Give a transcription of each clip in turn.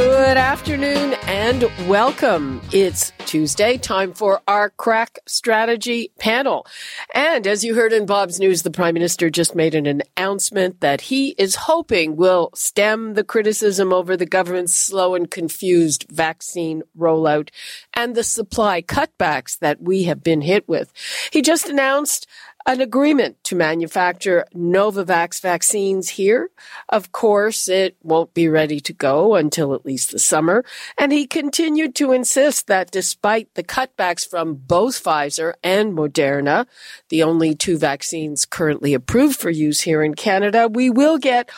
Good afternoon and welcome. It's Tuesday, time for our crack strategy panel. And as you heard in Bob's news, the Prime Minister just made an announcement that he is hoping will stem the criticism over the government's slow and confused vaccine rollout and the supply cutbacks that we have been hit with. He just announced an agreement to manufacture Novavax vaccines here. Of course, it won't be ready to go until at least the summer. And he continued to insist that despite the cutbacks from both Pfizer and Moderna, the only two vaccines currently approved for use here in Canada, we will get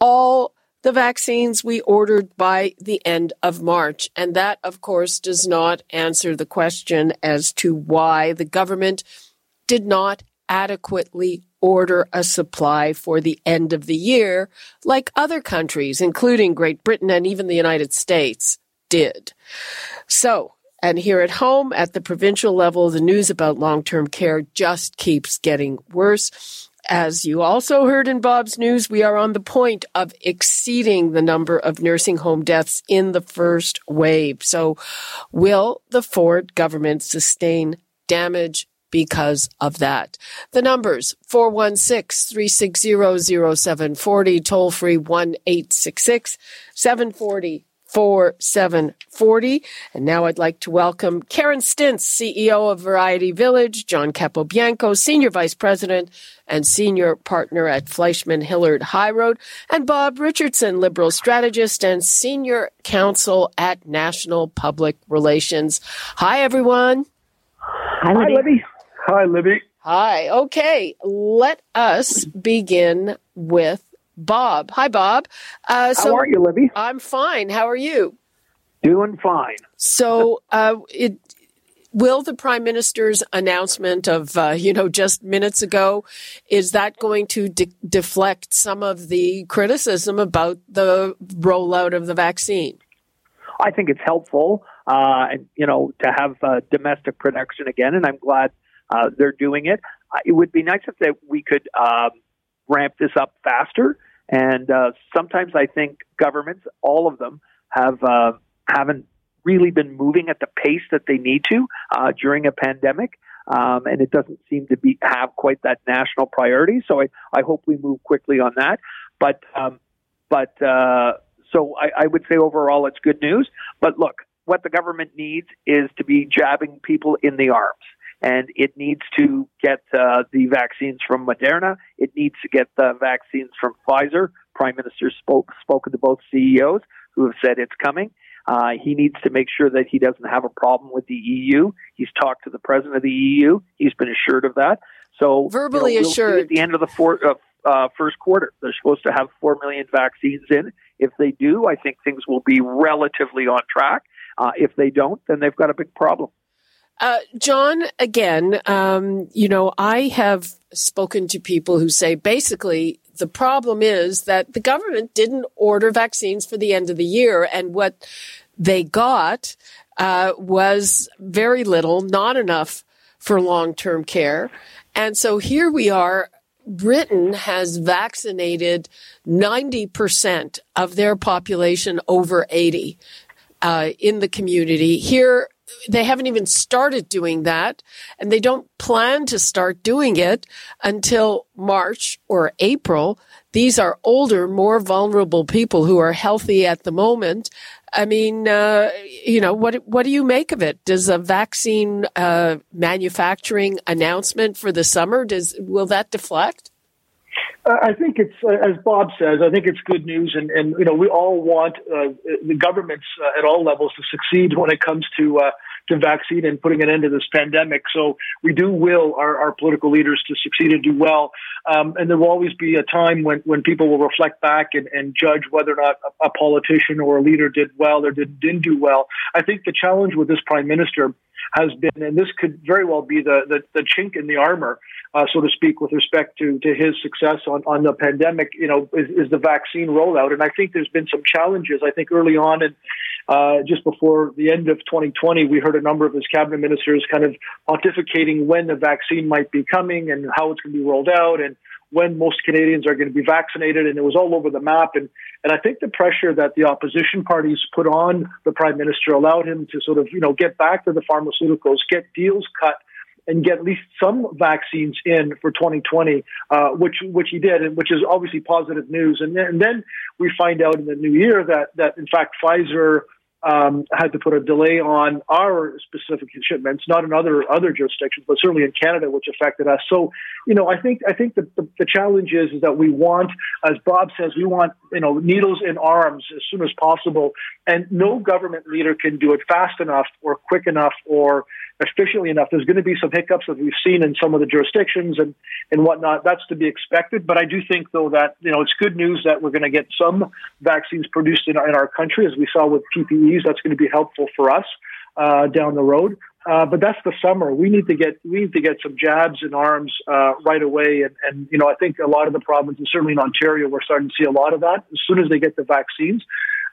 all the vaccines we ordered by the end of March. And that, of course, does not answer the question as to why the government did not adequately order a supply for the end of the year, like other countries, including Great Britain and even the United States, did. So, and here at home, at the provincial level, the news about long term care just keeps getting worse. As you also heard in Bob's news, we are on the point of exceeding the number of nursing home deaths in the first wave. So, will the Ford government sustain damage because of that. The numbers 416-360-0740, toll free 1-866-740 4740. And now I'd like to welcome Karen Stintz, CEO of Variety Village, John Capobianco, Senior Vice President and Senior Partner at Fleishman Hillard High Road, and Bob Richardson, Liberal Strategist and Senior Counsel at National Public Relations. Hi, everyone. Hi, Libby. Hi, Libby. Hi, Okay, let us begin with Bob. Hi, Bob. Uh, so How are you, Libby? I'm fine. How are you? Doing fine. So, uh, it will the prime minister's announcement of uh, you know just minutes ago is that going to de- deflect some of the criticism about the rollout of the vaccine? I think it's helpful, uh, and you know, to have uh, domestic production again, and I'm glad uh, they're doing it. Uh, it would be nice if that we could um, ramp this up faster. And uh, sometimes I think governments, all of them, have uh, haven't really been moving at the pace that they need to uh, during a pandemic. Um, and it doesn't seem to be have quite that national priority. So I, I hope we move quickly on that. But um, but uh, so I, I would say overall it's good news. But look, what the government needs is to be jabbing people in the arms and it needs to get uh, the vaccines from Moderna. It needs to get the vaccines from Pfizer. Prime Minister spoke spoken to both CEOs who have said it's coming. Uh, he needs to make sure that he doesn't have a problem with the EU. He's talked to the president of the EU. He's been assured of that. So verbally you know, we'll assured at the end of the four, uh, uh, first quarter. They're supposed to have four million vaccines in. If they do, I think things will be relatively on track. Uh, if they don't, then they've got a big problem. Uh, John, again, um, you know, I have spoken to people who say basically the problem is that the government didn't order vaccines for the end of the year, and what they got uh, was very little, not enough for long term care. And so here we are. Britain has vaccinated 90% of their population over 80 uh, in the community. Here they haven't even started doing that and they don't plan to start doing it until March or April. These are older, more vulnerable people who are healthy at the moment. I mean, uh, you know, what what do you make of it? Does a vaccine uh, manufacturing announcement for the summer does will that deflect? I think it's, uh, as Bob says, I think it's good news, and, and you know we all want uh, the governments uh, at all levels to succeed when it comes to uh, to vaccine and putting an end to this pandemic. So we do will our, our political leaders to succeed and do well. Um, and there will always be a time when, when people will reflect back and, and judge whether or not a, a politician or a leader did well or did, didn't do well. I think the challenge with this prime minister has been, and this could very well be the, the, the chink in the armor, uh, so to speak, with respect to, to his success on, on the pandemic, you know, is, is the vaccine rollout. And I think there's been some challenges. I think early on and uh, just before the end of 2020, we heard a number of his cabinet ministers kind of pontificating when the vaccine might be coming and how it's going to be rolled out and when most Canadians are going to be vaccinated, and it was all over the map. And and I think the pressure that the opposition parties put on the prime minister allowed him to sort of you know get back to the pharmaceuticals, get deals cut. And get at least some vaccines in for 2020, uh, which which he did, and which is obviously positive news. And then, and then we find out in the new year that that in fact Pfizer um, had to put a delay on our specific shipments, not in other other jurisdictions, but certainly in Canada, which affected us. So, you know, I think I think the, the, the challenge is, is that we want, as Bob says, we want you know needles in arms as soon as possible, and no government leader can do it fast enough or quick enough or efficiently enough. There's going to be some hiccups that we've seen in some of the jurisdictions and, and whatnot. That's to be expected. But I do think, though, that, you know, it's good news that we're going to get some vaccines produced in our, in our country, as we saw with PPEs. That's going to be helpful for us uh, down the road. Uh, but that's the summer. We need to get we need to get some jabs in arms uh, right away, and, and you know I think a lot of the provinces, certainly in Ontario, we're starting to see a lot of that. As soon as they get the vaccines,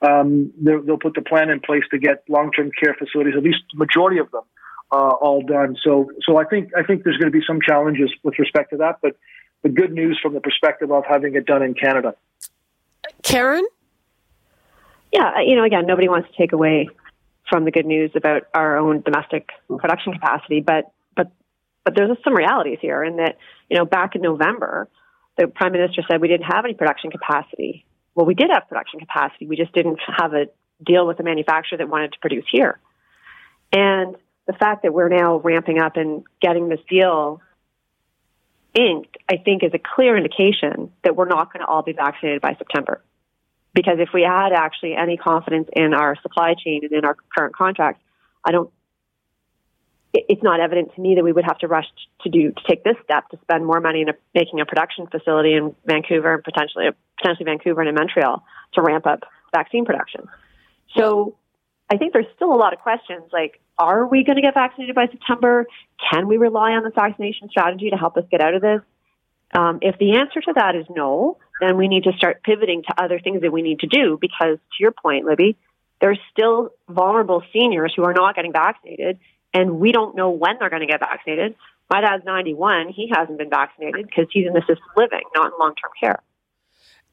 um, they'll put the plan in place to get long term care facilities, at least the majority of them, uh, all done. So, so I think I think there's going to be some challenges with respect to that, but the good news from the perspective of having it done in Canada. Karen, yeah, you know, again, nobody wants to take away from the good news about our own domestic production capacity, but but but there's some realities here, in that you know back in November, the prime minister said we didn't have any production capacity. Well, we did have production capacity. We just didn't have a deal with a manufacturer that wanted to produce here. And the fact that we're now ramping up and getting this deal inked, I think, is a clear indication that we're not going to all be vaccinated by September. Because if we had actually any confidence in our supply chain and in our current contracts, I don't. It's not evident to me that we would have to rush to do to take this step to spend more money in a, making a production facility in Vancouver and potentially potentially Vancouver and in Montreal to ramp up vaccine production. So I think there's still a lot of questions like are we going to get vaccinated by September? Can we rely on the vaccination strategy to help us get out of this? Um, if the answer to that is no, then we need to start pivoting to other things that we need to do because, to your point, Libby, there's still vulnerable seniors who are not getting vaccinated, and we don't know when they're going to get vaccinated. My dad's 91; he hasn't been vaccinated because he's in assisted living, not in long-term care.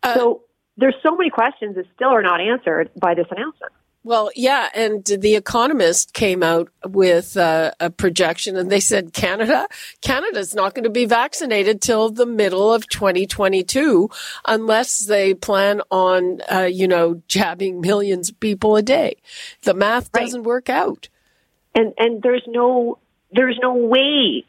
Uh, so there's so many questions that still are not answered by this announcement. Well, yeah, and the Economist came out with uh, a projection, and they said Canada, Canada's not going to be vaccinated till the middle of 2022, unless they plan on, uh, you know, jabbing millions of people a day. The math doesn't work out, and and there's no there's no way,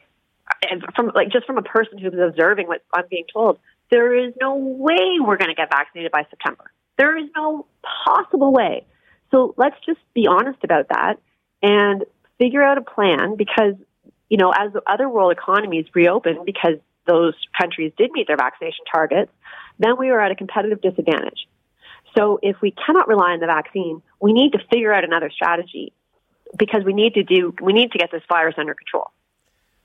from like just from a person who's observing what I'm being told, there is no way we're going to get vaccinated by September. There is no possible way. So let's just be honest about that and figure out a plan because, you know, as other world economies reopen because those countries did meet their vaccination targets, then we are at a competitive disadvantage. So if we cannot rely on the vaccine, we need to figure out another strategy because we need to do we need to get this virus under control.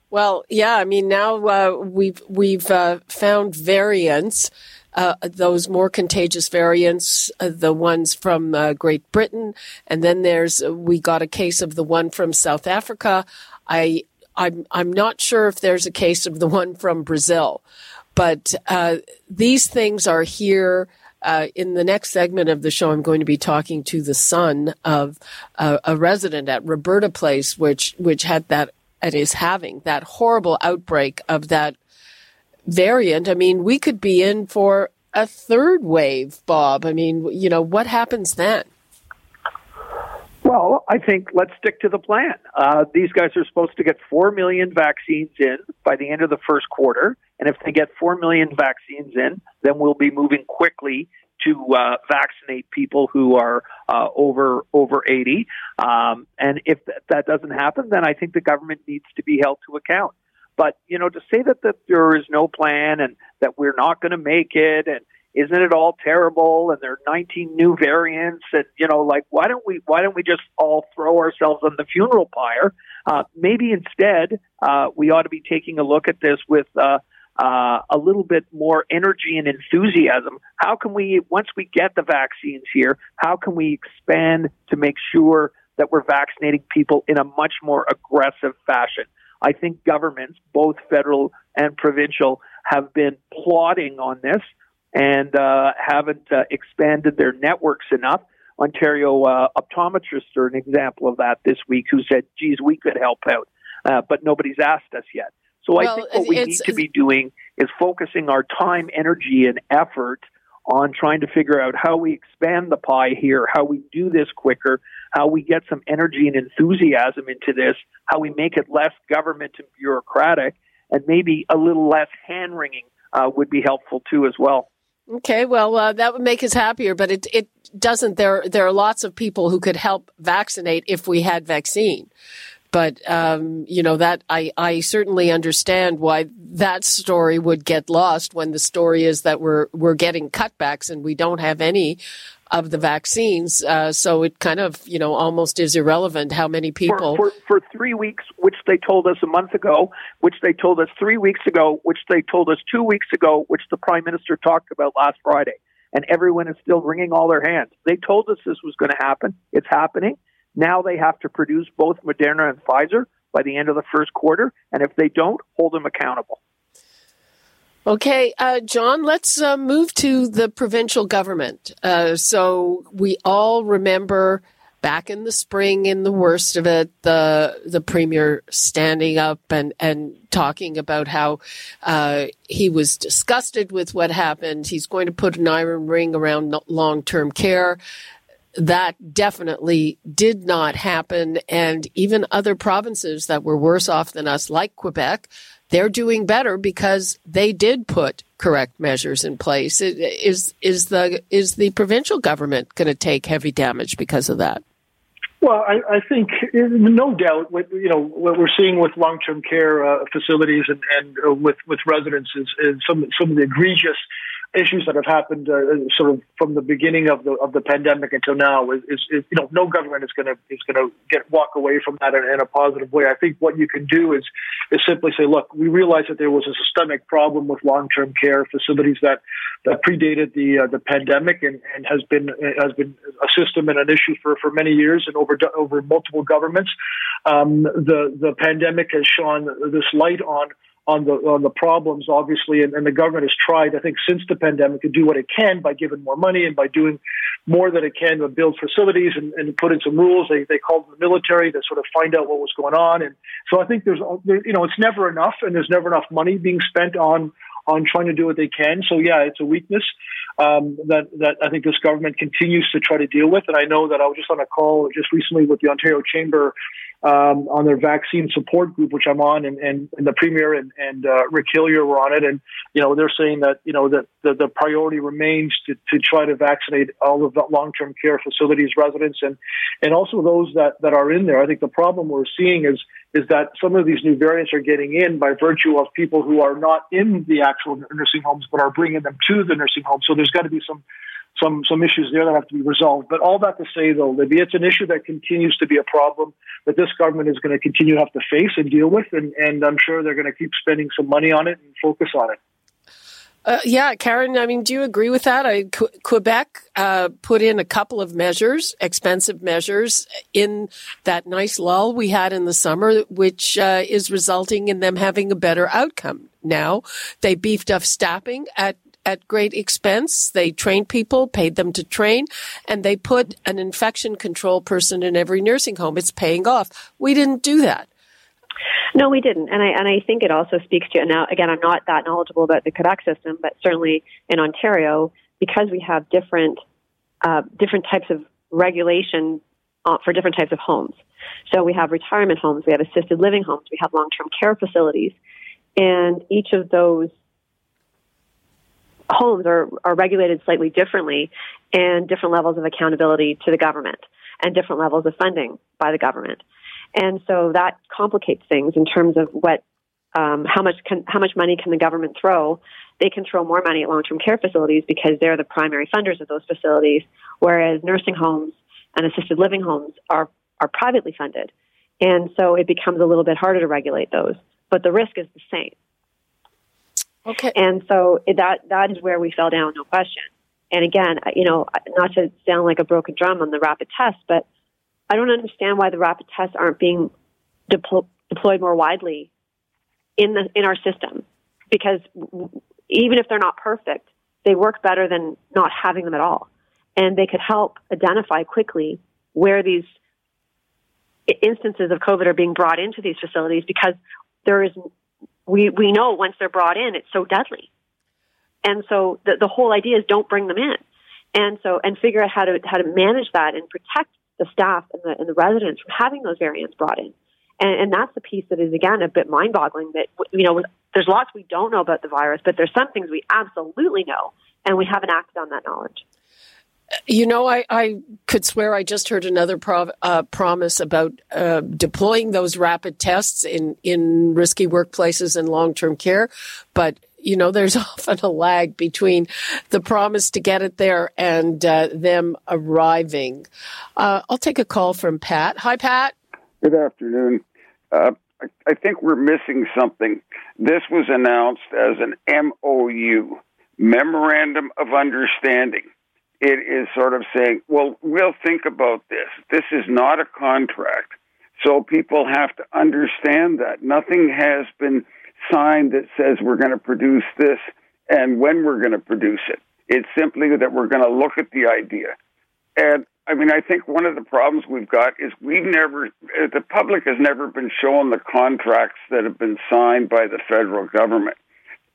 Well, yeah, I mean now uh, we've we've uh, found variants uh, those more contagious variants, uh, the ones from uh, Great Britain, and then there's uh, we got a case of the one from South Africa. I I'm I'm not sure if there's a case of the one from Brazil, but uh, these things are here. Uh, in the next segment of the show, I'm going to be talking to the son of a resident at Roberta Place, which which had that it is having that horrible outbreak of that variant, I mean, we could be in for a third wave, Bob. I mean, you know, what happens then? Well, I think let's stick to the plan. Uh, these guys are supposed to get 4 million vaccines in by the end of the first quarter. And if they get 4 million vaccines in, then we'll be moving quickly to uh, vaccinate people who are uh, over over 80. Um, and if th- that doesn't happen, then I think the government needs to be held to account. But you know, to say that, that there is no plan and that we're not going to make it, and isn't it all terrible? And there are 19 new variants, and you know, like why don't we why don't we just all throw ourselves on the funeral pyre? Uh, maybe instead, uh, we ought to be taking a look at this with uh, uh, a little bit more energy and enthusiasm. How can we, once we get the vaccines here, how can we expand to make sure that we're vaccinating people in a much more aggressive fashion? I think governments, both federal and provincial, have been plotting on this and uh, haven't uh, expanded their networks enough. Ontario uh, optometrists are an example of that this week who said, geez, we could help out, uh, but nobody's asked us yet. So well, I think what we need to be doing is focusing our time, energy, and effort on trying to figure out how we expand the pie here, how we do this quicker, how we get some energy and enthusiasm into this, how we make it less government and bureaucratic, and maybe a little less hand wringing uh, would be helpful too as well. Okay, well, uh, that would make us happier, but it it doesn't. There there are lots of people who could help vaccinate if we had vaccine. But um, you know that I, I certainly understand why that story would get lost when the story is that we're we're getting cutbacks and we don't have any of the vaccines. Uh, so it kind of you know almost is irrelevant how many people for, for, for three weeks, which they told us a month ago, which they told us three weeks ago, which they told us two weeks ago, which the prime minister talked about last Friday, and everyone is still wringing all their hands. They told us this was going to happen. It's happening. Now they have to produce both Moderna and Pfizer by the end of the first quarter, and if they don't, hold them accountable. Okay, uh, John, let's uh, move to the provincial government. Uh, so we all remember back in the spring, in the worst of it, the the premier standing up and and talking about how uh, he was disgusted with what happened. He's going to put an iron ring around long term care that definitely did not happen. And even other provinces that were worse off than us, like Quebec, they're doing better because they did put correct measures in place. Is is the is the provincial government going to take heavy damage because of that? Well, I, I think no doubt what you know what we're seeing with long-term care uh, facilities and, and uh, with with residents is, is some some of the egregious issues that have happened uh, sort of from the beginning of the of the pandemic until now is, is, is you know no government is going to is going to get walk away from that in, in, a positive way. I think what you can do is is simply say, look, we realize that there was a systemic problem with long term care facilities that that predated the uh, the pandemic and, and has been has been a system and an issue for, for many years and over over multiple governments. Um, the the pandemic has shone this light on on the on the problems, obviously, and, and, the government has tried, I think, since the pandemic to do what it can by giving more money and by doing more than it can to build facilities and, and put in some rules. They they called the military to sort of find out what was going on, and so I think there's you know it's never enough, and there's never enough money being spent on on trying to do what they can. So yeah, it's a weakness um, that that I think this government continues to try to deal with, and I know that I was just on a call just recently with the Ontario Chamber um, on their vaccine support group, which I'm on, and, and, and the premier and, and uh, Rick Hillier were on it, and you know they're saying that you know that the, the priority remains to, to try to vaccinate all of the long-term care facilities residents and and also those that that are in there. I think the problem we're seeing is is that some of these new variants are getting in by virtue of people who are not in the actual nursing homes but are bringing them to the nursing home. So there's got to be some some some issues there that have to be resolved. But all that to say, though, Libby, it's an issue that continues to be a problem that this government is going to continue to have to face and deal with, and, and I'm sure they're going to keep spending some money on it and focus on it. Uh, yeah, Karen, I mean, do you agree with that? I, Qu- Quebec uh, put in a couple of measures, expensive measures, in that nice lull we had in the summer, which uh, is resulting in them having a better outcome now. They beefed up staffing at at great expense. They trained people, paid them to train, and they put an infection control person in every nursing home. It's paying off. We didn't do that. No, we didn't, and I and I think it also speaks to now. Again, I'm not that knowledgeable about the Quebec system, but certainly in Ontario, because we have different uh, different types of regulation uh, for different types of homes. So we have retirement homes, we have assisted living homes, we have long term care facilities, and each of those homes are, are regulated slightly differently and different levels of accountability to the government and different levels of funding by the government. And so that complicates things in terms of what, um, how much can, how much money can the government throw? They can throw more money at long-term care facilities because they're the primary funders of those facilities, whereas nursing homes and assisted living homes are, are privately funded. And so it becomes a little bit harder to regulate those, but the risk is the same. Okay. And so that that is where we fell down, no question. And again, you know, not to sound like a broken drum on the rapid test, but I don't understand why the rapid tests aren't being deplo- deployed more widely in the in our system. Because even if they're not perfect, they work better than not having them at all, and they could help identify quickly where these instances of COVID are being brought into these facilities because there is we, we know once they're brought in, it's so deadly. And so the, the whole idea is don't bring them in. And so, and figure out how to, how to manage that and protect the staff and the, and the residents from having those variants brought in. And, and that's the piece that is, again, a bit mind boggling that, you know, there's lots we don't know about the virus, but there's some things we absolutely know, and we haven't acted on that knowledge. You know, I, I could swear I just heard another prov- uh, promise about uh, deploying those rapid tests in, in risky workplaces and long term care. But, you know, there's often a lag between the promise to get it there and uh, them arriving. Uh, I'll take a call from Pat. Hi, Pat. Good afternoon. Uh, I, I think we're missing something. This was announced as an MOU, Memorandum of Understanding it is sort of saying, well, we'll think about this. This is not a contract. So people have to understand that. Nothing has been signed that says we're going to produce this and when we're going to produce it. It's simply that we're going to look at the idea. And I mean, I think one of the problems we've got is we've never, eh, the public has never been shown the contracts that have been signed by the federal government.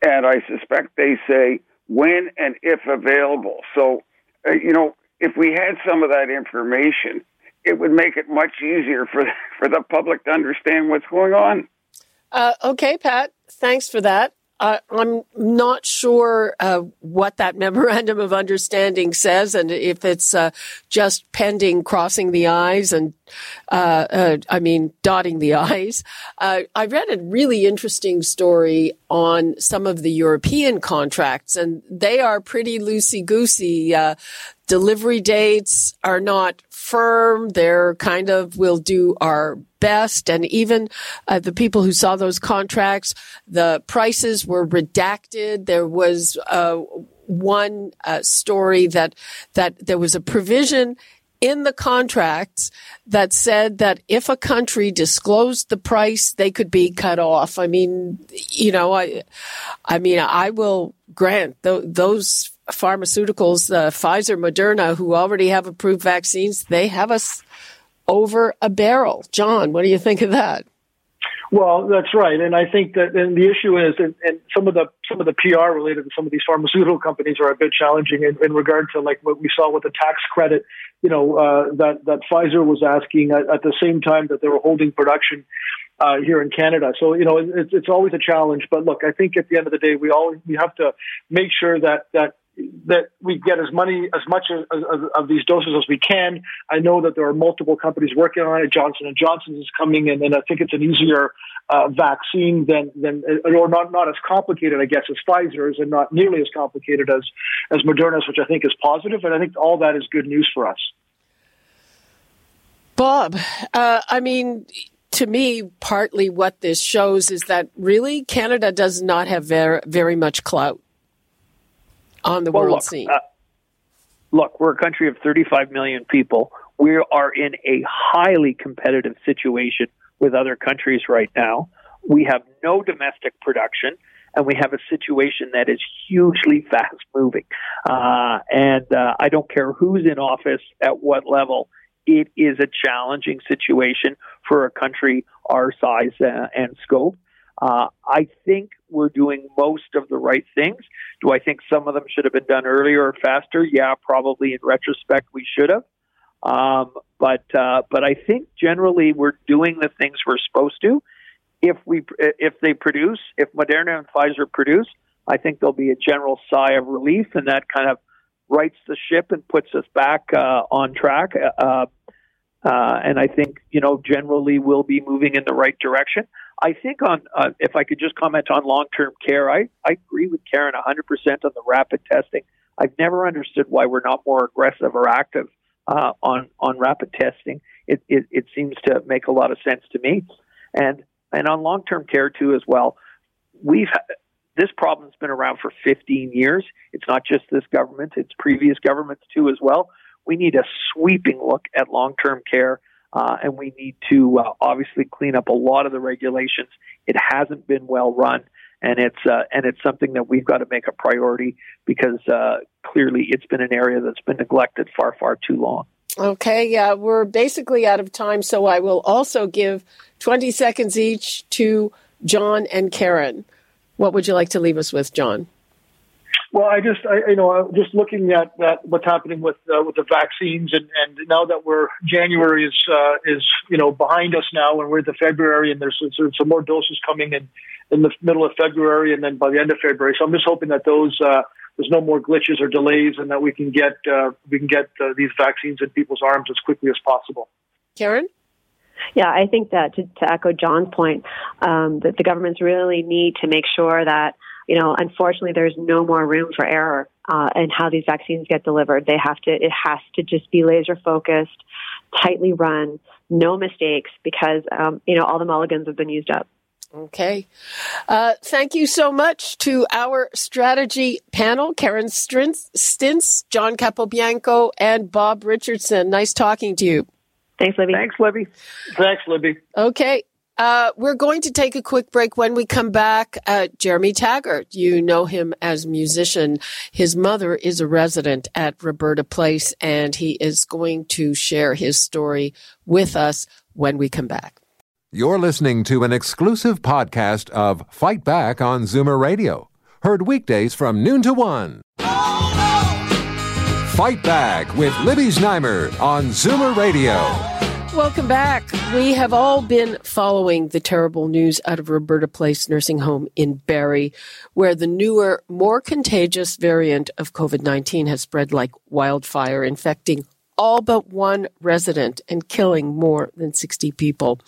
And I suspect they say when and if available. So uh, you know, if we had some of that information, it would make it much easier for for the public to understand what's going on. Uh, okay, Pat. Thanks for that. Uh, I'm not sure uh, what that memorandum of understanding says, and if it's uh, just pending crossing the I's and, uh, uh, I mean, dotting the I's. Uh, I read a really interesting story on some of the European contracts, and they are pretty loosey goosey. Delivery dates are not firm. They're kind of, we'll do our best. And even uh, the people who saw those contracts, the prices were redacted. There was uh, one uh, story that that there was a provision in the contracts that said that if a country disclosed the price, they could be cut off. I mean, you know, I, I mean, I will grant th- those pharmaceuticals, uh, Pfizer, Moderna, who already have approved vaccines, they have us over a barrel. John, what do you think of that? Well, that's right, and I think that and the issue is, and, and some of the some of the PR related to some of these pharmaceutical companies are a bit challenging in, in regard to like what we saw with the tax credit, you know, uh, that that Pfizer was asking at, at, the same time that they were holding production uh, here in Canada. So you know, it, it's always a challenge. But look, I think at the end of the day, we all we have to make sure that that that we get as many as much as, as, of these doses as we can. I know that there are multiple companies working on it. Johnson and Johnson is coming in, and I think it's an easier uh, vaccine than than or not not as complicated, I guess, as Pfizer's, and not nearly as complicated as as Moderna's, which I think is positive. And I think all that is good news for us. Bob, uh, I mean, to me, partly what this shows is that really Canada does not have very, very much clout on the well, world look, scene? Uh, look, we're a country of 35 million people. We are in a highly competitive situation with other countries right now. We have no domestic production, and we have a situation that is hugely fast moving. Uh, and uh, I don't care who's in office at what level, it is a challenging situation for a country our size uh, and scope. Uh, I think we're doing most of the right things. Do I think some of them should have been done earlier or faster? Yeah, probably in retrospect we should have. Um, but uh, but I think generally we're doing the things we're supposed to. If we if they produce, if Moderna and Pfizer produce, I think there'll be a general sigh of relief, and that kind of rights the ship and puts us back uh, on track. Uh, uh, and I think, you know, generally we'll be moving in the right direction. I think on, uh, if I could just comment on long-term care, I, I agree with Karen 100% on the rapid testing. I've never understood why we're not more aggressive or active uh, on on rapid testing. It, it it seems to make a lot of sense to me, and and on long term care too as well. We've this problem's been around for 15 years. It's not just this government; it's previous governments too as well. We need a sweeping look at long term care. Uh, and we need to uh, obviously clean up a lot of the regulations. It hasn't been well run, and it's uh, and it's something that we've got to make a priority because uh, clearly it's been an area that's been neglected far far too long. Okay, yeah, we're basically out of time, so I will also give 20 seconds each to John and Karen. What would you like to leave us with, John? Well, I just, I, you know, just looking at, at what's happening with uh, with the vaccines, and, and now that we're January is uh, is you know behind us now, and we're into February, and there's, there's some more doses coming in in the middle of February, and then by the end of February. So I'm just hoping that those uh, there's no more glitches or delays, and that we can get uh, we can get uh, these vaccines in people's arms as quickly as possible. Karen. Yeah, I think that to, to echo John's point, um, that the governments really need to make sure that you know, unfortunately, there's no more room for error uh, in how these vaccines get delivered. They have to, it has to just be laser focused, tightly run, no mistakes, because um, you know all the mulligans have been used up. Okay. Uh, thank you so much to our strategy panel, Karen Stintz, John Capobianco, and Bob Richardson. Nice talking to you. Thanks, Libby. Thanks, Libby. Thanks, Libby. Okay. Uh, we're going to take a quick break. When we come back, uh, Jeremy Taggart, you know him as musician. His mother is a resident at Roberta Place, and he is going to share his story with us when we come back. You're listening to an exclusive podcast of Fight Back on Zoomer Radio, heard weekdays from noon to one. Fight Back with Libby Znaimer on Zoomer Radio. Welcome back. We have all been following the terrible news out of Roberta Place Nursing Home in Barrie, where the newer, more contagious variant of COVID 19 has spread like wildfire, infecting all but one resident and killing more than 60 people.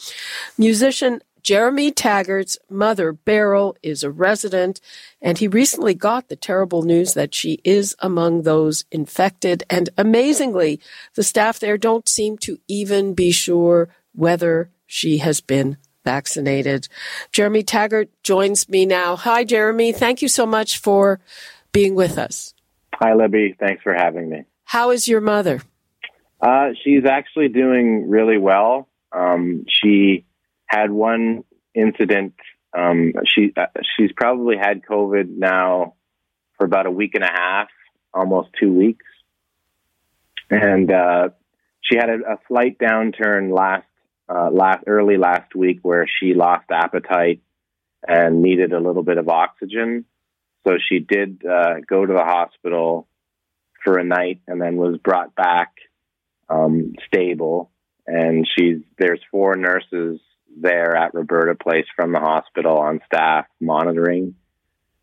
Musician Jeremy Taggart's mother, Beryl, is a resident, and he recently got the terrible news that she is among those infected. And amazingly, the staff there don't seem to even be sure whether she has been vaccinated. Jeremy Taggart joins me now. Hi, Jeremy. Thank you so much for being with us. Hi, Libby. Thanks for having me. How is your mother? Uh, she's actually doing really well. Um, she had one incident. Um, she uh, she's probably had COVID now for about a week and a half, almost two weeks, and uh, she had a, a slight downturn last uh, last early last week where she lost appetite and needed a little bit of oxygen. So she did uh, go to the hospital for a night and then was brought back um, stable. And she's there's four nurses there at Roberta Place from the hospital on staff monitoring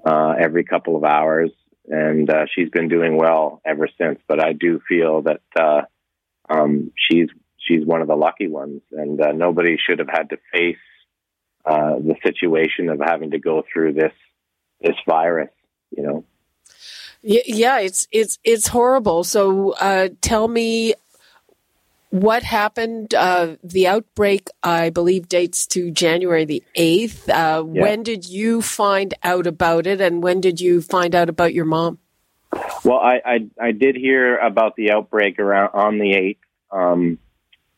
uh, every couple of hours, and uh, she's been doing well ever since. But I do feel that uh, um, she's she's one of the lucky ones, and uh, nobody should have had to face uh, the situation of having to go through this this virus. You know. Yeah, it's it's it's horrible. So, uh, tell me what happened? Uh, the outbreak, I believe, dates to January the 8th. Uh, yeah. When did you find out about it, and when did you find out about your mom? Well, I, I, I did hear about the outbreak around on the 8th. Um,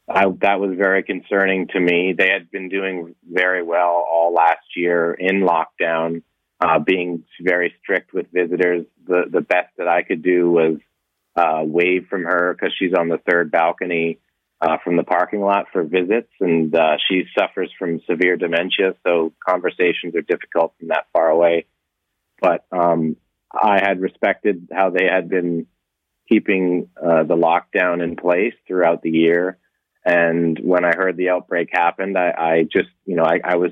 I, that was very concerning to me. They had been doing very well all last year in lockdown, uh, being very strict with visitors. The the best that I could do was uh, wave from her because she's on the third balcony uh, from the parking lot for visits, and uh, she suffers from severe dementia, so conversations are difficult from that far away. But um, I had respected how they had been keeping uh, the lockdown in place throughout the year. And when I heard the outbreak happened, I, I just, you know, I, I was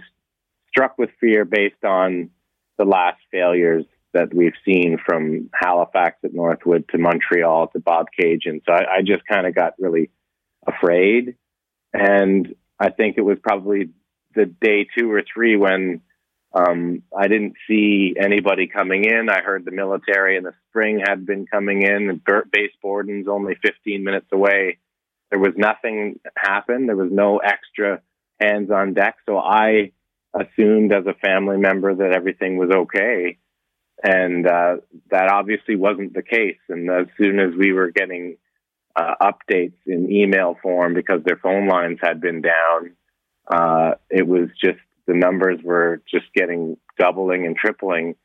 struck with fear based on the last failures that we've seen from Halifax at Northwood to Montreal to Bob Bobcaygeon. So I, I just kind of got really afraid. And I think it was probably the day two or three when um, I didn't see anybody coming in. I heard the military in the spring had been coming in, base Borden's only 15 minutes away. There was nothing happen. There was no extra hands on deck. So I assumed as a family member that everything was okay. And uh, that obviously wasn't the case. And as soon as we were getting uh, updates in email form because their phone lines had been down, uh, it was just the numbers were just getting doubling and tripling.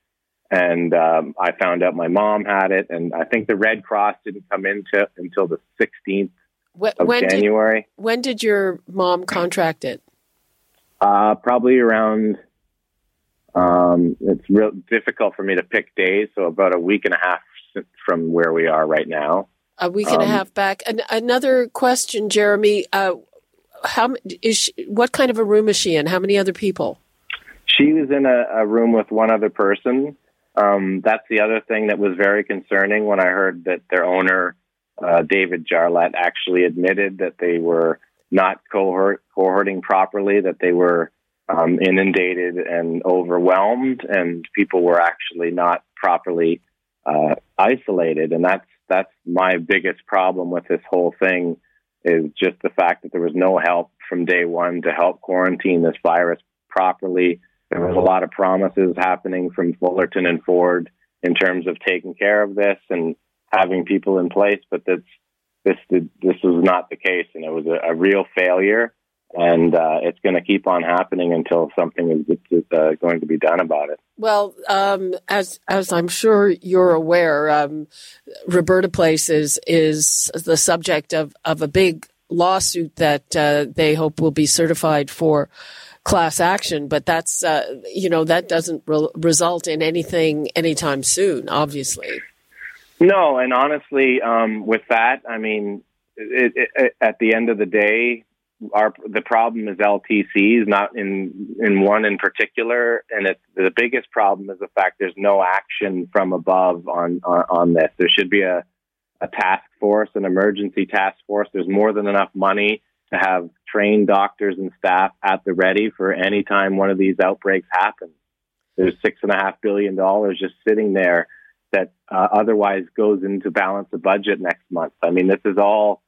And um, I found out my mom had it, and I think the Red Cross didn't come into until the 16th when, of when January. Did, when did your mom contract it? Uh, probably around. Um, it's real difficult for me to pick days, so about a week and a half from where we are right now. A week and um, a half back. And another question, Jeremy. Uh, how is she, what kind of a room is she in? How many other people? She was in a, a room with one other person. Um, that's the other thing that was very concerning when I heard that their owner, uh, David Jarlette, actually admitted that they were not cohort, cohorting properly, that they were um, inundated and overwhelmed, and people were actually not properly uh, isolated. And that's that's my biggest problem with this whole thing is just the fact that there was no help from day one to help quarantine this virus properly. There was a lot of promises happening from Fullerton and Ford in terms of taking care of this and having people in place, but this this this was not the case, and it was a, a real failure. And uh, it's going to keep on happening until something is uh, going to be done about it. Well, um, as as I'm sure you're aware, um, Roberta Place is is the subject of of a big lawsuit that uh, they hope will be certified for class action. But that's uh, you know that doesn't re- result in anything anytime soon, obviously. No, and honestly, um, with that, I mean, it, it, at the end of the day, our the problem is LTCs, not in in one in particular, and the biggest problem is the fact there's no action from above on on, on this. There should be a a task force, an emergency task force. There's more than enough money to have trained doctors and staff at the ready for any time one of these outbreaks happens. There's six and a half billion dollars just sitting there that uh, otherwise goes into balance the budget next month. I mean, this is all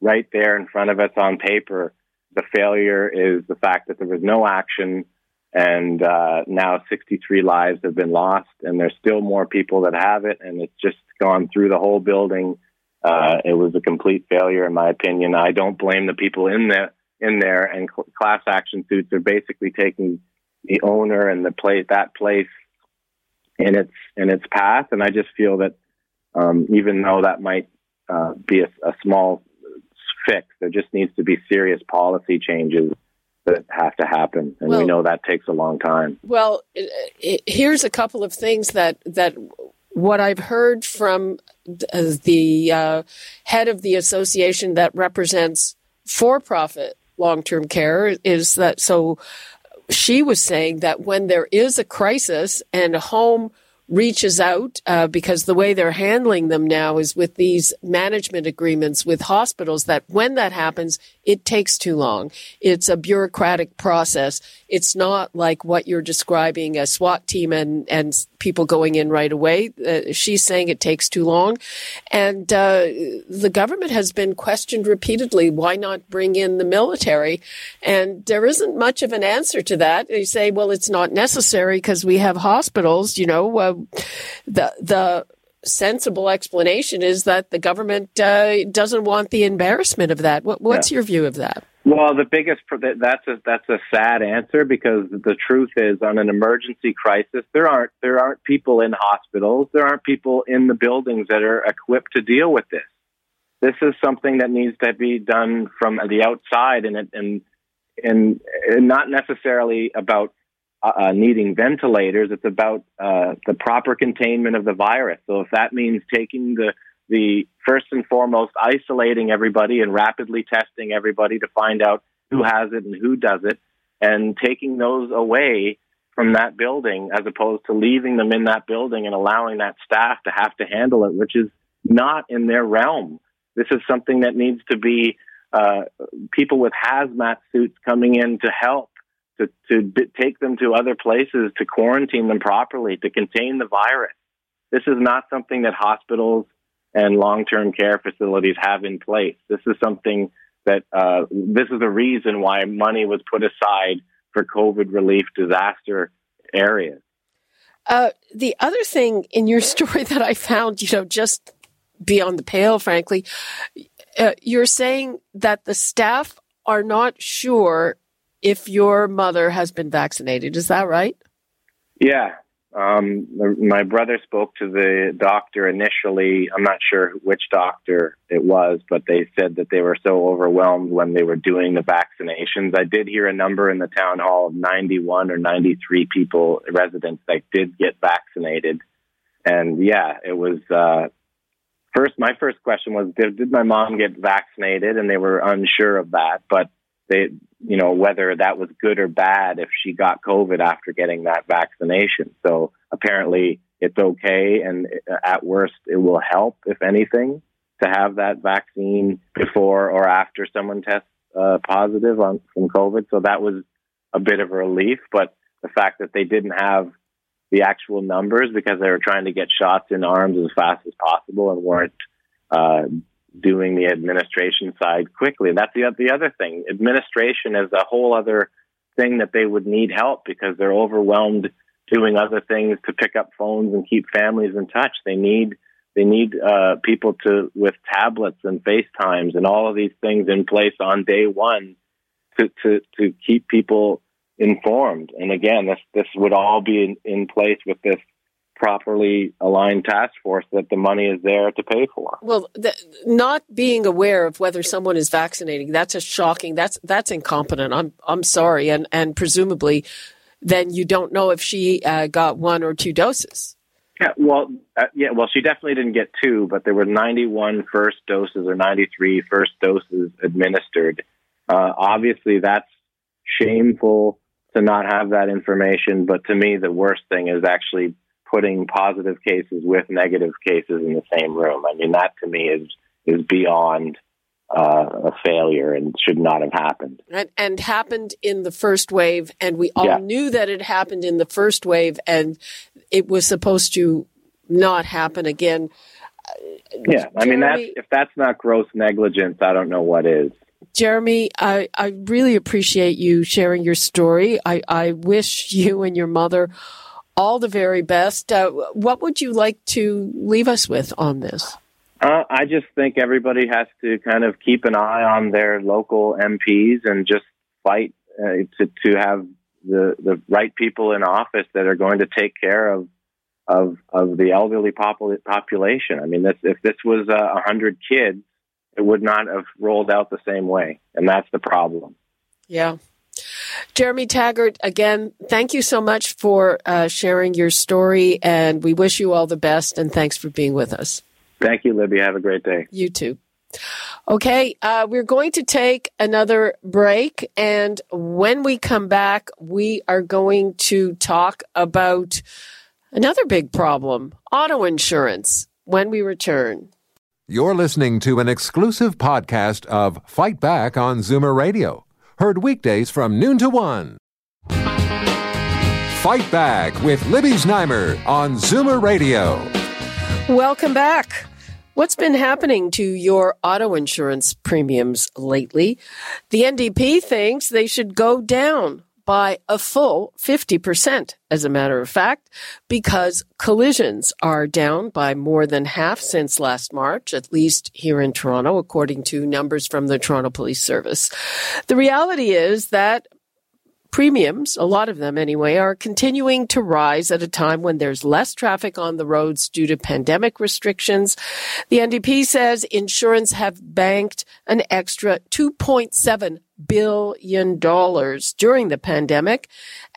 right there in front of us on paper. The failure is the fact that there was no action, and uh, now 63 lives have been lost, and there's still more people that have it, and it's just gone through the whole building. Uh, it was a complete failure, in my opinion. I don't blame the people in there. In there, and cl- class action suits are basically taking the owner and the place that place in its in its path. And I just feel that um, even though that might uh, be a, a small There just needs to be serious policy changes that have to happen, and well, we know that takes a long time. Well, here's a couple of things that that what I've heard from the uh, head of the association that represents for-profit long-term care is that so she was saying that when there is a crisis and a home reaches out uh, because the way they're handling them now is with these management agreements with hospitals that when that happens it takes too long. It's a bureaucratic process. It's not like what you're describing a SWAT team and, and people going in right away. Uh, she's saying it takes too long. And uh, the government has been questioned repeatedly why not bring in the military? And there isn't much of an answer to that. They say, well, it's not necessary because we have hospitals, you know, uh, the, the, sensible explanation is that the government uh, doesn't want the embarrassment of that. What, what's yeah. your view of that? Well, the biggest that's a that's a sad answer because the truth is, on an emergency crisis, there aren't there aren't people in hospitals, there aren't people in the buildings that are equipped to deal with this. This is something that needs to be done from the outside, and and and, and not necessarily about uh, uh, needing ventilators. It's about uh, the proper containment of the virus. So if that means taking the the first and foremost isolating everybody and rapidly testing everybody to find out who has it and who does it, and taking those away from that building as opposed to leaving them in that building and allowing that staff to have to handle it, which is not in their realm. This is something that needs to be uh, people with hazmat suits coming in to help to, to take them to other places to quarantine them properly to contain the virus. This is not something that hospitals and long-term care facilities have in place. This is something that uh, this is the reason why money was put aside for COVID relief disaster areas. Uh, the other thing in your story that I found, you know, just beyond the pale, frankly, uh, you're saying that the staff are not sure if your mother has been vaccinated. Is that right? Yeah. Um, my brother spoke to the doctor initially. I'm not sure which doctor it was, but they said that they were so overwhelmed when they were doing the vaccinations. I did hear a number in the town hall of 91 or 93 people, residents that did get vaccinated. And yeah, it was, uh, first, my first question was, did, did my mom get vaccinated? And they were unsure of that, but they, you know, whether that was good or bad if she got COVID after getting that vaccination. So apparently it's okay. And at worst, it will help, if anything, to have that vaccine before or after someone tests uh, positive on from COVID. So that was a bit of a relief. But the fact that they didn't have the actual numbers because they were trying to get shots in arms as fast as possible and weren't uh, doing the administration side quickly. That's the, the other thing. Administration is a whole other thing that they would need help because they're overwhelmed doing other things to pick up phones and keep families in touch. They need they need uh, people to with tablets and FaceTimes and all of these things in place on day one to to to keep people informed. And again, this this would all be in, in place with this properly aligned task force that the money is there to pay for. Well, the, not being aware of whether someone is vaccinating, that's a shocking, that's, that's incompetent. I'm, I'm sorry. And, and presumably then you don't know if she uh, got one or two doses. Yeah, well, uh, yeah, well, she definitely didn't get two, but there were 91 first doses or 93 first doses administered. Uh, obviously, that's shameful to not have that information, but to me, the worst thing is actually putting positive cases with negative cases in the same room. I mean, that to me is is beyond uh, a failure and should not have happened. And, and happened in the first wave, and we all yeah. knew that it happened in the first wave, and it was supposed to not happen again. Yeah, I mean that's if that's not gross negligence, I don't know what is. Jeremy, I, I really appreciate you sharing your story. I, I wish you and your mother all the very best. Uh, what would you like to leave us with on this? Uh, I just think everybody has to kind of keep an eye on their local MPs and just fight uh, to to have the the right people in office that are going to take care of of of the elderly popul- population. I mean, this, if this was a uh, hundred kids, it would not have rolled out the same way, and that's the problem. Yeah, Jeremy Taggart, again, thank you so much for uh, sharing your story, and we wish you all the best, and thanks for being with us. Thank you, Libby. Have a great day. You too. Okay, uh, we're going to take another break, and when we come back, we are going to talk about another big problem auto insurance when we return. You're listening to an exclusive podcast of Fight Back on Zoomer Radio Heard weekdays from noon to one. Fight Back with Libby Znaimer on Zoomer Radio. Welcome back. What's been happening to your auto insurance premiums lately? The NDP thinks they should go down by a full 50%, as a matter of fact, because collisions are down by more than half since last March, at least here in Toronto, according to numbers from the Toronto Police Service. The reality is that premiums, a lot of them anyway, are continuing to rise at a time when there's less traffic on the roads due to pandemic restrictions. The NDP says insurance have banked an extra 2.7 billion dollars during the pandemic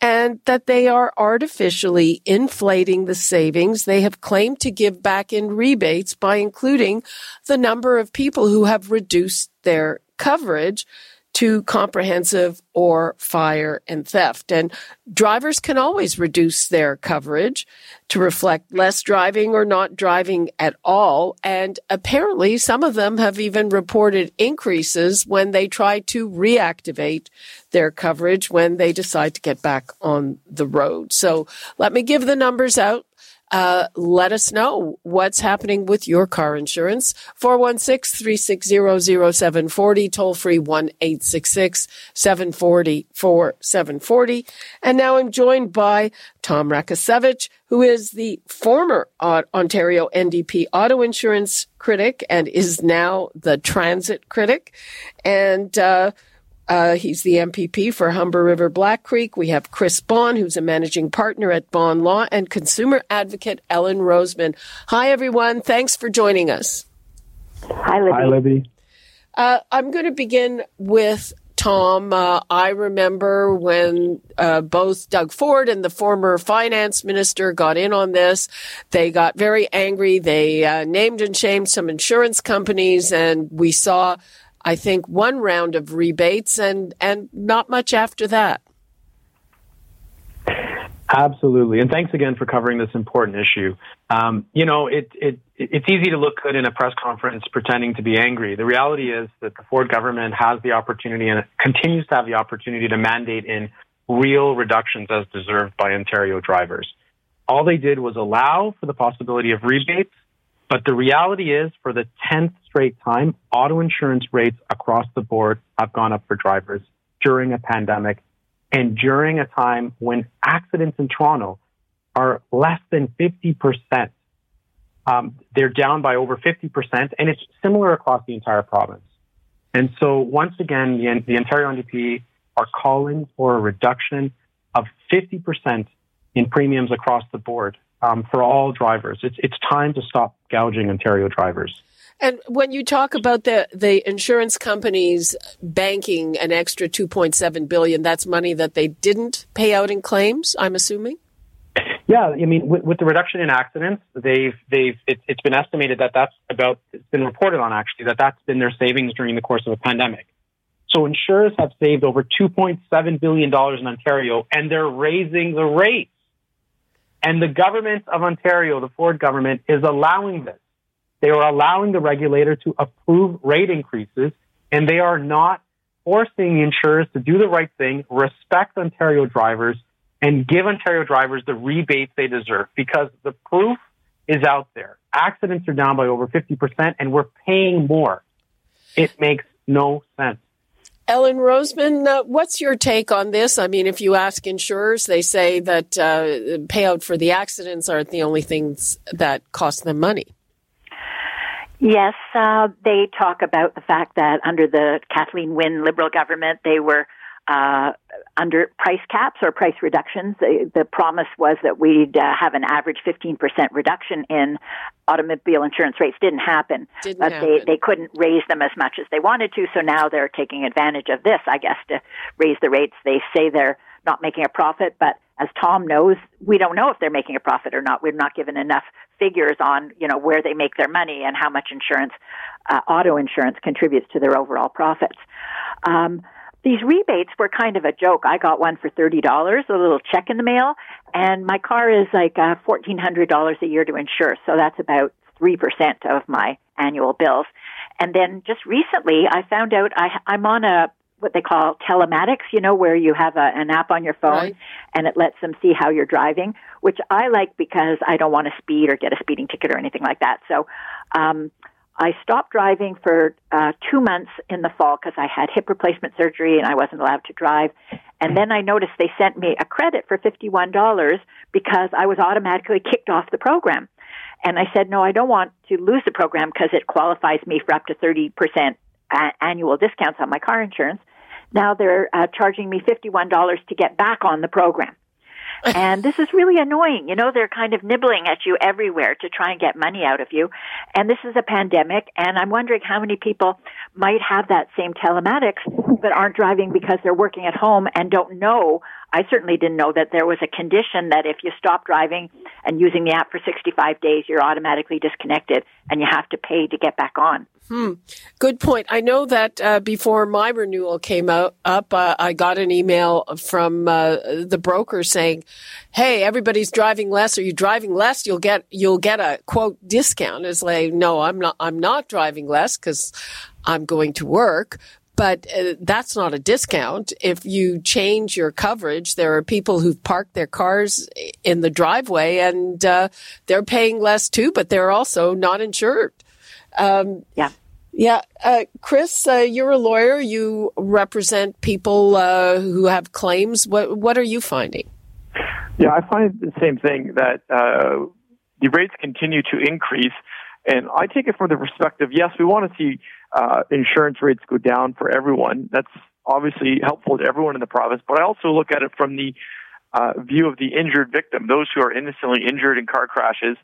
and that they are artificially inflating the savings they have claimed to give back in rebates by including the number of people who have reduced their coverage to comprehensive or fire and theft. And drivers can always reduce their coverage to reflect less driving or not driving at all. And apparently some of them have even reported increases when they try to reactivate their coverage when they decide to get back on the road. So let me give the numbers out uh, let us know what's happening with your car insurance. 416-360-0740, toll free 1-866-740-4740. And now I'm joined by Tom Rakocevic, who is the former Ontario NDP auto insurance critic and is now the transit critic. And, uh, uh, he's the MPP for Humber River Black Creek. We have Chris Bond, who's a managing partner at Bond Law, and consumer advocate Ellen Roseman. Hi, everyone. Thanks for joining us. Hi, Libby. Hi, Libby. Uh, I'm going to begin with Tom. Uh, I remember when uh, both Doug Ford and the former finance minister got in on this. They got very angry. They uh, named and shamed some insurance companies, and we saw I think, one round of rebates and, and not much after that. Absolutely. And thanks again for covering this important issue. Um, you know, it, it, it's easy to look good in a press conference pretending to be angry. The reality is that the Ford government has the opportunity and continues to have the opportunity to mandate in real reductions as deserved by Ontario drivers. All they did was allow for the possibility of rebates but the reality is, for the 10th straight time, auto insurance rates across the board have gone up for drivers during a pandemic and during a time when accidents in Toronto are less than 50%. Um, they're down by over 50%, and it's similar across the entire province. And so, once again, the, the Ontario NDP are calling for a reduction of 50% in premiums across the board um, for all drivers. It's it's time to stop gouging Ontario drivers. And when you talk about the the insurance companies banking an extra 2.7 billion, that's money that they didn't pay out in claims. I'm assuming. Yeah, I mean, with, with the reduction in accidents, they've they've it, has been estimated that that's about it's been reported on actually that that's been their savings during the course of a pandemic. So insurers have saved over 2.7 billion dollars in Ontario, and they're raising the rates. And the government of Ontario, the Ford government, is allowing this. They are allowing the regulator to approve rate increases, and they are not forcing the insurers to do the right thing, respect Ontario drivers, and give Ontario drivers the rebates they deserve because the proof is out there. Accidents are down by over 50%, and we're paying more. It makes no sense. Ellen Roseman, uh, what's your take on this? I mean, if you ask insurers, they say that uh, payout for the accidents aren't the only things that cost them money. Yes, uh, they talk about the fact that under the Kathleen Wynne Liberal government, they were uh, under price caps or price reductions. The, the promise was that we'd uh, have an average 15% reduction in automobile insurance rates. Didn't happen, Didn't but happen. they they couldn't raise them as much as they wanted to. So now they're taking advantage of this, I guess, to raise the rates. They say they're not making a profit, but as Tom knows, we don't know if they're making a profit or not. We're not given enough figures on you know where they make their money and how much insurance, uh, auto insurance, contributes to their overall profits. Um, these rebates were kind of a joke. I got one for thirty dollars, a little check in the mail, and my car is like uh, fourteen hundred dollars a year to insure, so that's about three percent of my annual bills. And then just recently, I found out I, I'm on a what they call telematics, you know, where you have a, an app on your phone Right. and it lets them see how you're driving, which I like because I don't want to speed or get a speeding ticket or anything like that. So, um, I stopped driving for uh, two months in the fall because I had hip replacement surgery and I wasn't allowed to drive. And then I noticed they sent me a credit for $51 because I was automatically kicked off the program. And I said, no, I don't want to lose the program because it qualifies me for up to 30% a- annual discounts on my car insurance. Now they're uh, charging me $51 to get back on the program. and this is really annoying. You know, they're kind of nibbling at you everywhere to try and get money out of you. And this is a pandemic, and I'm wondering how many people might have that same telematics but aren't driving because they're working at home and don't know. I certainly didn't know that there was a condition that if you stop driving and using the app for 65 days, you're automatically disconnected and you have to pay to get back on. Hmm. Good point. I know that uh, before my renewal came out up, uh, I got an email from uh, the broker saying, "Hey, everybody's driving less. Are you driving less? You'll get you'll get a quote discount." It's like, no, I'm not. I'm not driving less because I'm going to work. But uh, that's not a discount. If you change your coverage, there are people who've parked their cars in the driveway and uh, they're paying less too, but they're also not insured. Um, yeah. Yeah, uh, Chris, uh, you're a lawyer. You represent people uh, who have claims. What what are you finding? Yeah, I find the same thing that uh, the rates continue to increase, and I take it from the perspective. Yes, we want to see uh, insurance rates go down for everyone. That's obviously helpful to everyone in the province. But I also look at it from the uh, view of the injured victim, those who are innocently injured in car crashes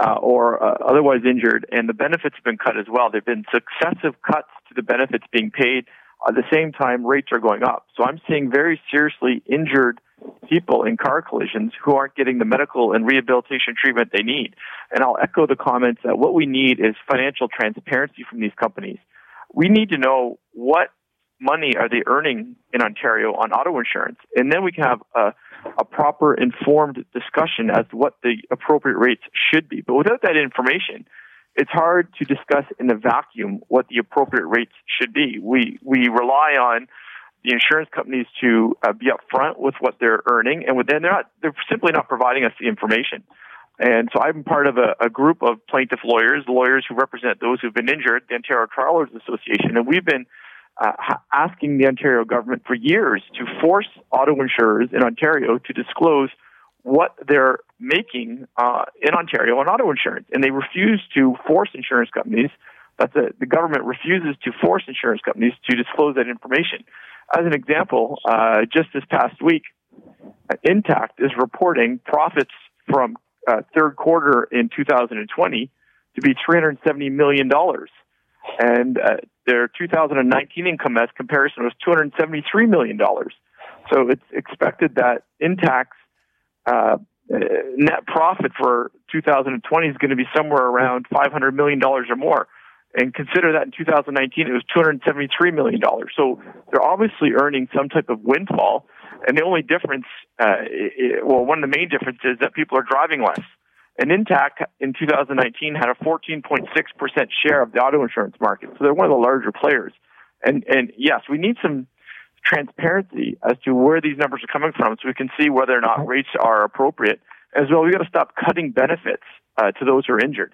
uh, or uh, otherwise injured, and the benefits have been cut as well. There have been successive cuts to the benefits being paid. At the same time, rates are going up. So I'm seeing very seriously injured people in car collisions who aren't getting the medical and rehabilitation treatment they need. And I'll echo the comments that what we need is financial transparency from these companies. We need to know what money are they earning in Ontario on auto insurance, and then we can have a a proper informed discussion as to what the appropriate rates should be. But without that information, it's hard to discuss in a vacuum what the appropriate rates should be. We we rely on the insurance companies to uh, be upfront with what they're earning, and then they're not they're simply not providing us the information. And so I'm part of a, a group of plaintiff lawyers, lawyers who represent those who've been injured, the Ontario Trial Lawyers Association, and we've been uh, asking the Ontario government for years to force auto insurers in Ontario to disclose what they're making uh, in Ontario on auto insurance, and they refuse to force insurance companies. That's a, the government refuses to force insurance companies to disclose that information. As an example, uh, just this past week, Intact is reporting profits from uh, third quarter in 2020 to be 370 million dollars and uh, their 2019 income as comparison was 273 million dollars. So it's expected that Intact's uh, net profit for 2020 is going to be somewhere around 500 million dollars or more. And consider that in 2019 it was 273 million dollars. So they're obviously earning some type of windfall. And the only difference, uh, it, well, one of the main differences is that people are driving less. And Intact in 2019 had a 14.6% share of the auto insurance market. So they're one of the larger players. And, and yes, we need some transparency as to where these numbers are coming from so we can see whether or not rates are appropriate. As well, we've got to stop cutting benefits uh, to those who are injured.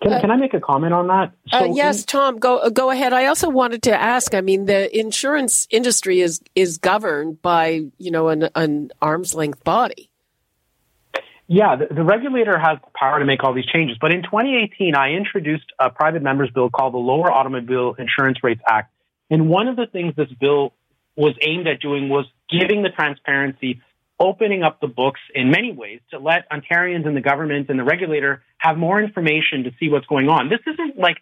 Can, can I make a comment on that? Uh, so uh, yes, in- Tom, go go ahead. I also wanted to ask. I mean, the insurance industry is is governed by you know an, an arm's length body. Yeah, the, the, regulator has the power to make all these changes. But in 2018, I introduced a private members bill called the Lower Automobile Insurance Rates Act. And one of the things this bill was aimed at doing was giving the transparency, opening up the books in many ways to let Ontarians and the government and the regulator have more information to see what's going on. This isn't like,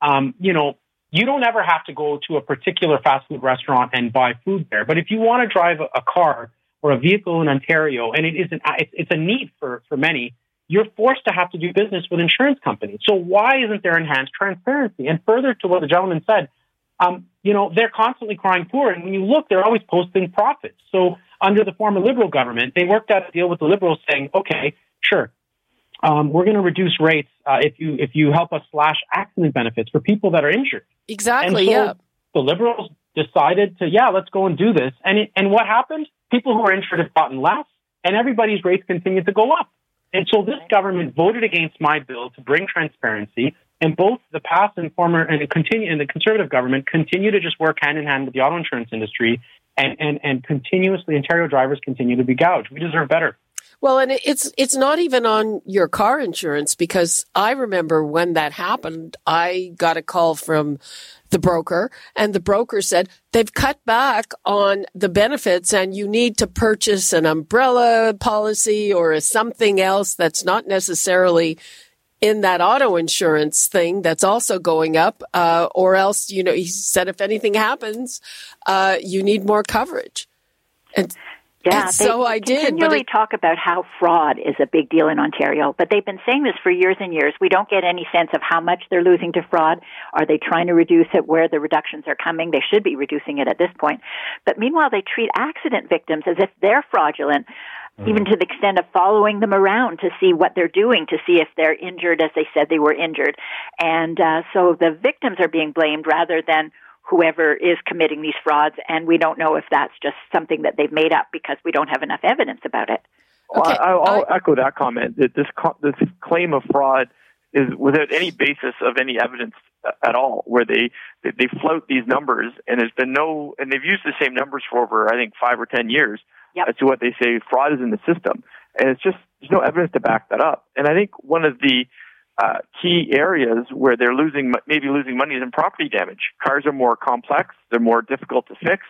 um, you know, you don't ever have to go to a particular fast food restaurant and buy food there. But if you want to drive a, a car or a vehicle in Ontario, and it is an, it's a need for, for many, you're forced to have to do business with insurance companies. So why isn't there enhanced transparency? And further to what the gentleman said, um, you know, they're constantly crying poor. And when you look, they're always posting profits. So under the former Liberal government, they worked out a deal with the Liberals saying, okay, sure, um, we're going to reduce rates uh, if you if you help us slash accident benefits for people that are injured. Exactly. So yeah. The Liberals decided to, yeah, let's go and do this. And it, and what happened? People who are insured have gotten less, and everybody's rates continue to go up. And so this government voted against my bill to bring transparency, and both the past and former and continue and the conservative government continue to just work hand in hand with the auto insurance industry, and and and continuously Ontario drivers continue to be gouged. We deserve better. Well, and it's it's not even on your car insurance because I remember when that happened, I got a call from the broker and the broker said they've cut back on the benefits and you need to purchase an umbrella policy or something else that's not necessarily in that auto insurance thing that's also going up, uh, or else, you know, he said if anything happens, uh, you need more coverage. And Yeah, and so I did. Continually it, talk about how fraud is a big deal in Ontario, but they've been saying this for years and years. We don't get any sense of how much they're losing to fraud. Are they trying to reduce it? Where the reductions are coming? They should be reducing it at this point. But meanwhile, they treat accident victims as if they're fraudulent. Mm-hmm. Even to the extent of following them around to see what they're doing, to see if they're injured as they said they were injured. And uh, so the victims are being blamed rather than whoever is committing these frauds, and we don't know if that's just something that they've made up because we don't have enough evidence about it. Okay. Well, I, will echo that comment. That this this claim of fraud is without any basis of any evidence at all, where they they float these numbers, and there's been no, and they've used the same numbers for over I think five or ten years yep. as to what they say fraud is in the system, and it's just there's no evidence to back that up. And I think one of the uh, key areas where they're losing, maybe losing money is in property damage. Cars are more complex, they're more difficult to fix,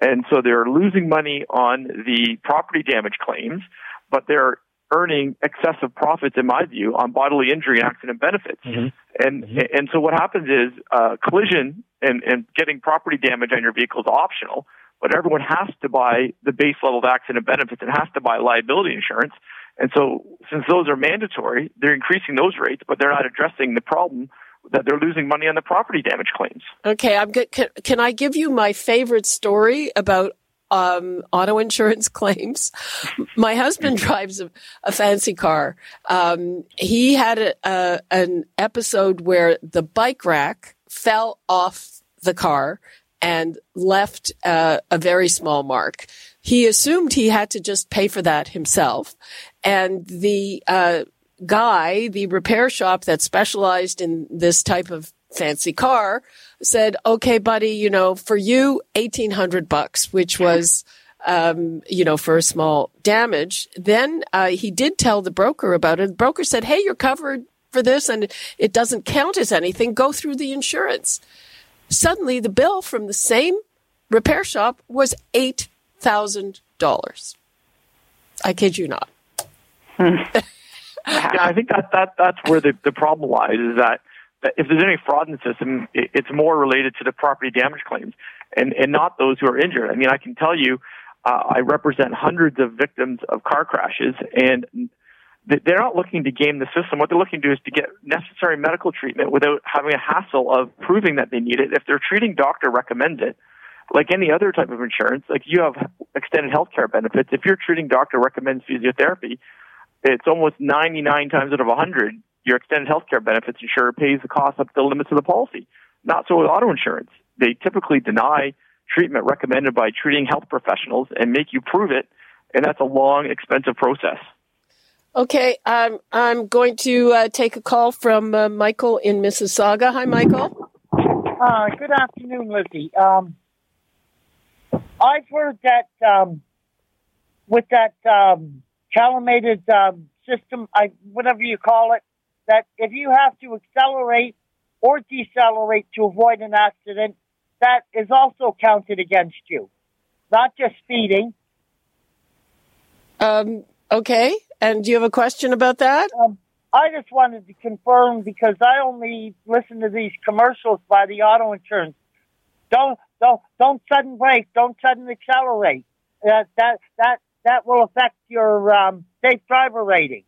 and so they're losing money on the property damage claims, but they're earning excessive profits, in my view, on bodily injury and accident benefits. Mm-hmm. And mm-hmm. and so what happens is uh, collision and, and getting property damage on your vehicle is optional, but everyone has to buy the base level of accident benefits and has to buy liability insurance. And so, since those are mandatory, they're increasing those rates, but they're not addressing the problem that they're losing money on the property damage claims. Okay, I'm good. Can, can I give you my favorite story about um, auto insurance claims? My husband drives a, a fancy car. Um, he had a, a, an episode where the bike rack fell off the car and left uh, a very small mark. He assumed he had to just pay for that himself. And the uh, guy, the repair shop that specialized in this type of fancy car, said, "Okay, buddy, you know, for you, eighteen hundred bucks, which was." Um, you know, for a small damage. Then uh, he did tell the broker about it. The broker said, "Hey, you're covered for this, and it doesn't count as anything. Go through the insurance." Suddenly, the bill from the same repair shop was eight thousand dollars. I kid you not. yeah, I think that, that that's where the, the problem lies is that, that if there's any fraud in the system, it, it's more related to the property damage claims and, and not those who are injured. I mean, I can tell you, uh, I represent hundreds of victims of car crashes and they're not looking to game the system. What they're looking to do is to get necessary medical treatment without having a hassle of proving that they need it. If their treating doctor recommends it, like any other type of insurance, like you have extended health care benefits. If your treating doctor recommends physiotherapy, it's almost 99 times out of 100, your extended health care benefits insurer pays the cost up to the limits of the policy. Not so with auto insurance. They typically deny treatment recommended by treating health professionals and make you prove it, and that's a long, expensive process. Okay, um, I'm going to uh, take a call from uh, Michael in Mississauga. Hi, Michael. Uh, good afternoon, Lizzie. Um, I've heard that um, with that um, calamated um, system, I, whatever you call it, that if you have to accelerate or decelerate to avoid an accident, that is also counted against you, not just speeding. Um, okay. And do you have a question about that? Um, I just wanted to confirm because I only listen to these commercials by the auto insurance. Don't don't don't sudden brake. Don't sudden accelerate. That that that that will affect your um, safe driver rating.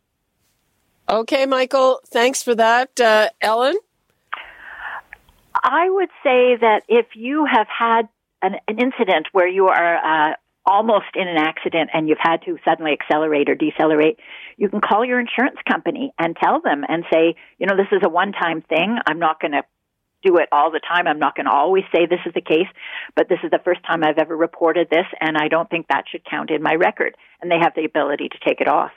Okay, Michael. Thanks for that, uh, Ellen. I would say that if you have had an, an incident where you are uh, almost in an accident and you've had to suddenly accelerate or decelerate, you can call your insurance company and tell them and say, you know, this is a one-time thing. I'm not going to do it all the time. I'm not going to always say this is the case, but this is the first time I've ever reported this, and I don't think that should count in my record. And they have the ability to take it off.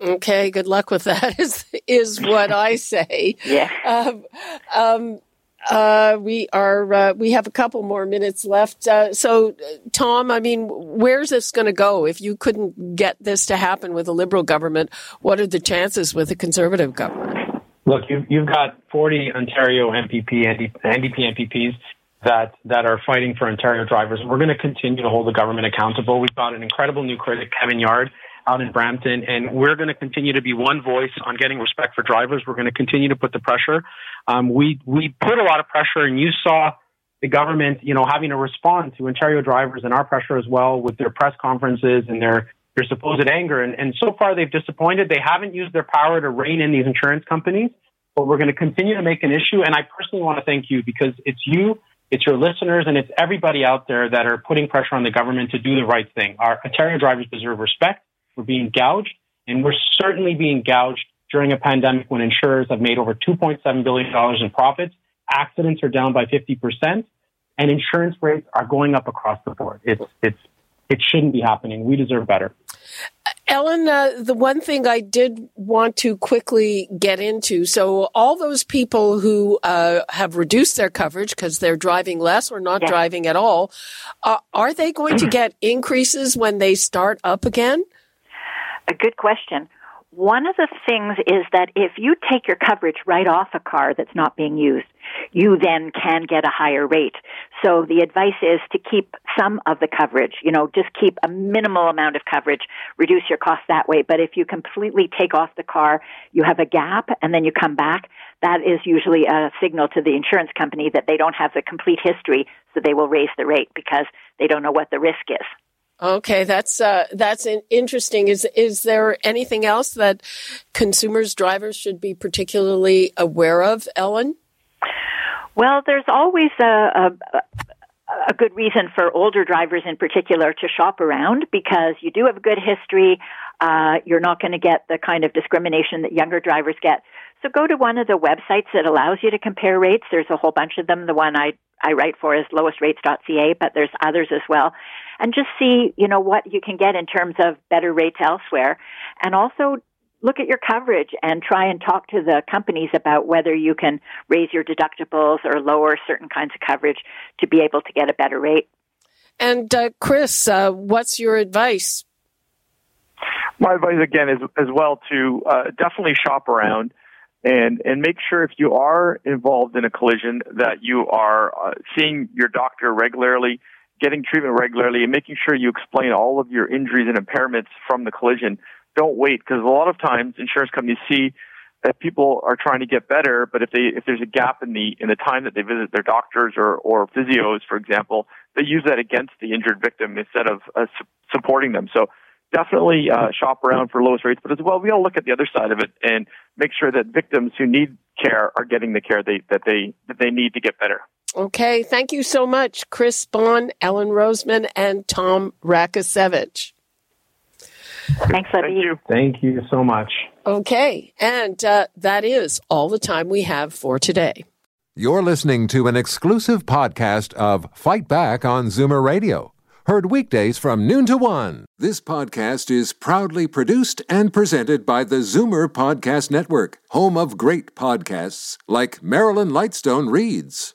Okay, good luck with that. Is is what I say. yeah. Um, um, uh, we are uh, we have a couple more minutes left. Uh, so, Tom, I mean, where's this going to go? If you couldn't get this to happen with a liberal government, what are the chances with a conservative government? Look, you've, you've got 40 Ontario MPP, NDP MPPs that, that are fighting for Ontario drivers. We're going to continue to hold the government accountable. We've got an incredible new critic, Kevin Yarde out in Brampton, and we're going to continue to be one voice on getting respect for drivers. We're going to continue to put the pressure. Um, we we put a lot of pressure, and you saw the government, you know, having to respond to Ontario drivers and our pressure as well with their press conferences and their their supposed anger. And, and so far, they've disappointed. They haven't used their power to rein in these insurance companies, but we're going to continue to make an issue. And I personally want to thank you because it's you, it's your listeners, and it's everybody out there that are putting pressure on the government to do the right thing. Our Ontario drivers deserve respect. We're being gouged, and we're certainly being gouged during a pandemic when insurers have made over $2.7 billion in profits. Accidents are down by 50%, and insurance rates are going up across the board. It's, it's it shouldn't be happening. We deserve better. Ellen, uh, the one thing I did want to quickly get into so, all those people who uh, have reduced their coverage because they're driving less or not yeah. driving at all, uh, are they going to get increases when they start up again? A good question. One of the things is that if you take your coverage right off a car that's not being used, you then can get a higher rate. So the advice is to keep some of the coverage, you know, just keep a minimal amount of coverage, reduce your cost that way. But if you completely take off the car, you have a gap and then you come back, that is usually a signal to the insurance company that they don't have the complete history, so they will raise the rate because they don't know what the risk is. Okay, that's uh, that's interesting. Is is there anything else that consumers, drivers should be particularly aware of, Ellen? Well, there's always a, a, a good reason for older drivers in particular to shop around because you do have a good history. Uh, you're not going to get the kind of discrimination that younger drivers get. So go to one of the websites that allows you to compare rates. There's a whole bunch of them. The one I, I write for is lowestrates.ca, but there's others as well. And just see, you know, what you can get in terms of better rates elsewhere. And also look at your coverage and try and talk to the companies about whether you can raise your deductibles or lower certain kinds of coverage to be able to get a better rate. And uh, Chris, uh, what's your advice? My advice again is as well to uh, definitely shop around and and make sure if you are involved in a collision that you are uh, seeing your doctor regularly, getting treatment regularly, and making sure you explain all of your injuries and impairments from the collision. Don't wait because a lot of times insurance companies see that people are trying to get better, but if they if there's a gap in the in the time that they visit their doctors or or physios, for example, they use that against the injured victim instead of uh, su- supporting them. So definitely uh, shop around for lowest rates, but as well, we to look at the other side of it and make sure that victims who need care are getting the care they, that they that they need to get better. Okay, thank you so much, Chris Bond, Ellen Roseman, and Tom Rakocevic. Thanks, Libby. Thank you. Thank you so much. Okay, and uh, that is all the time we have for today. You're listening to an exclusive podcast of Fight Back on Zoomer Radio Heard weekdays from noon to one. This podcast is proudly produced and presented by the Zoomer Podcast Network, home of great podcasts like Marilyn Lightstone Reads,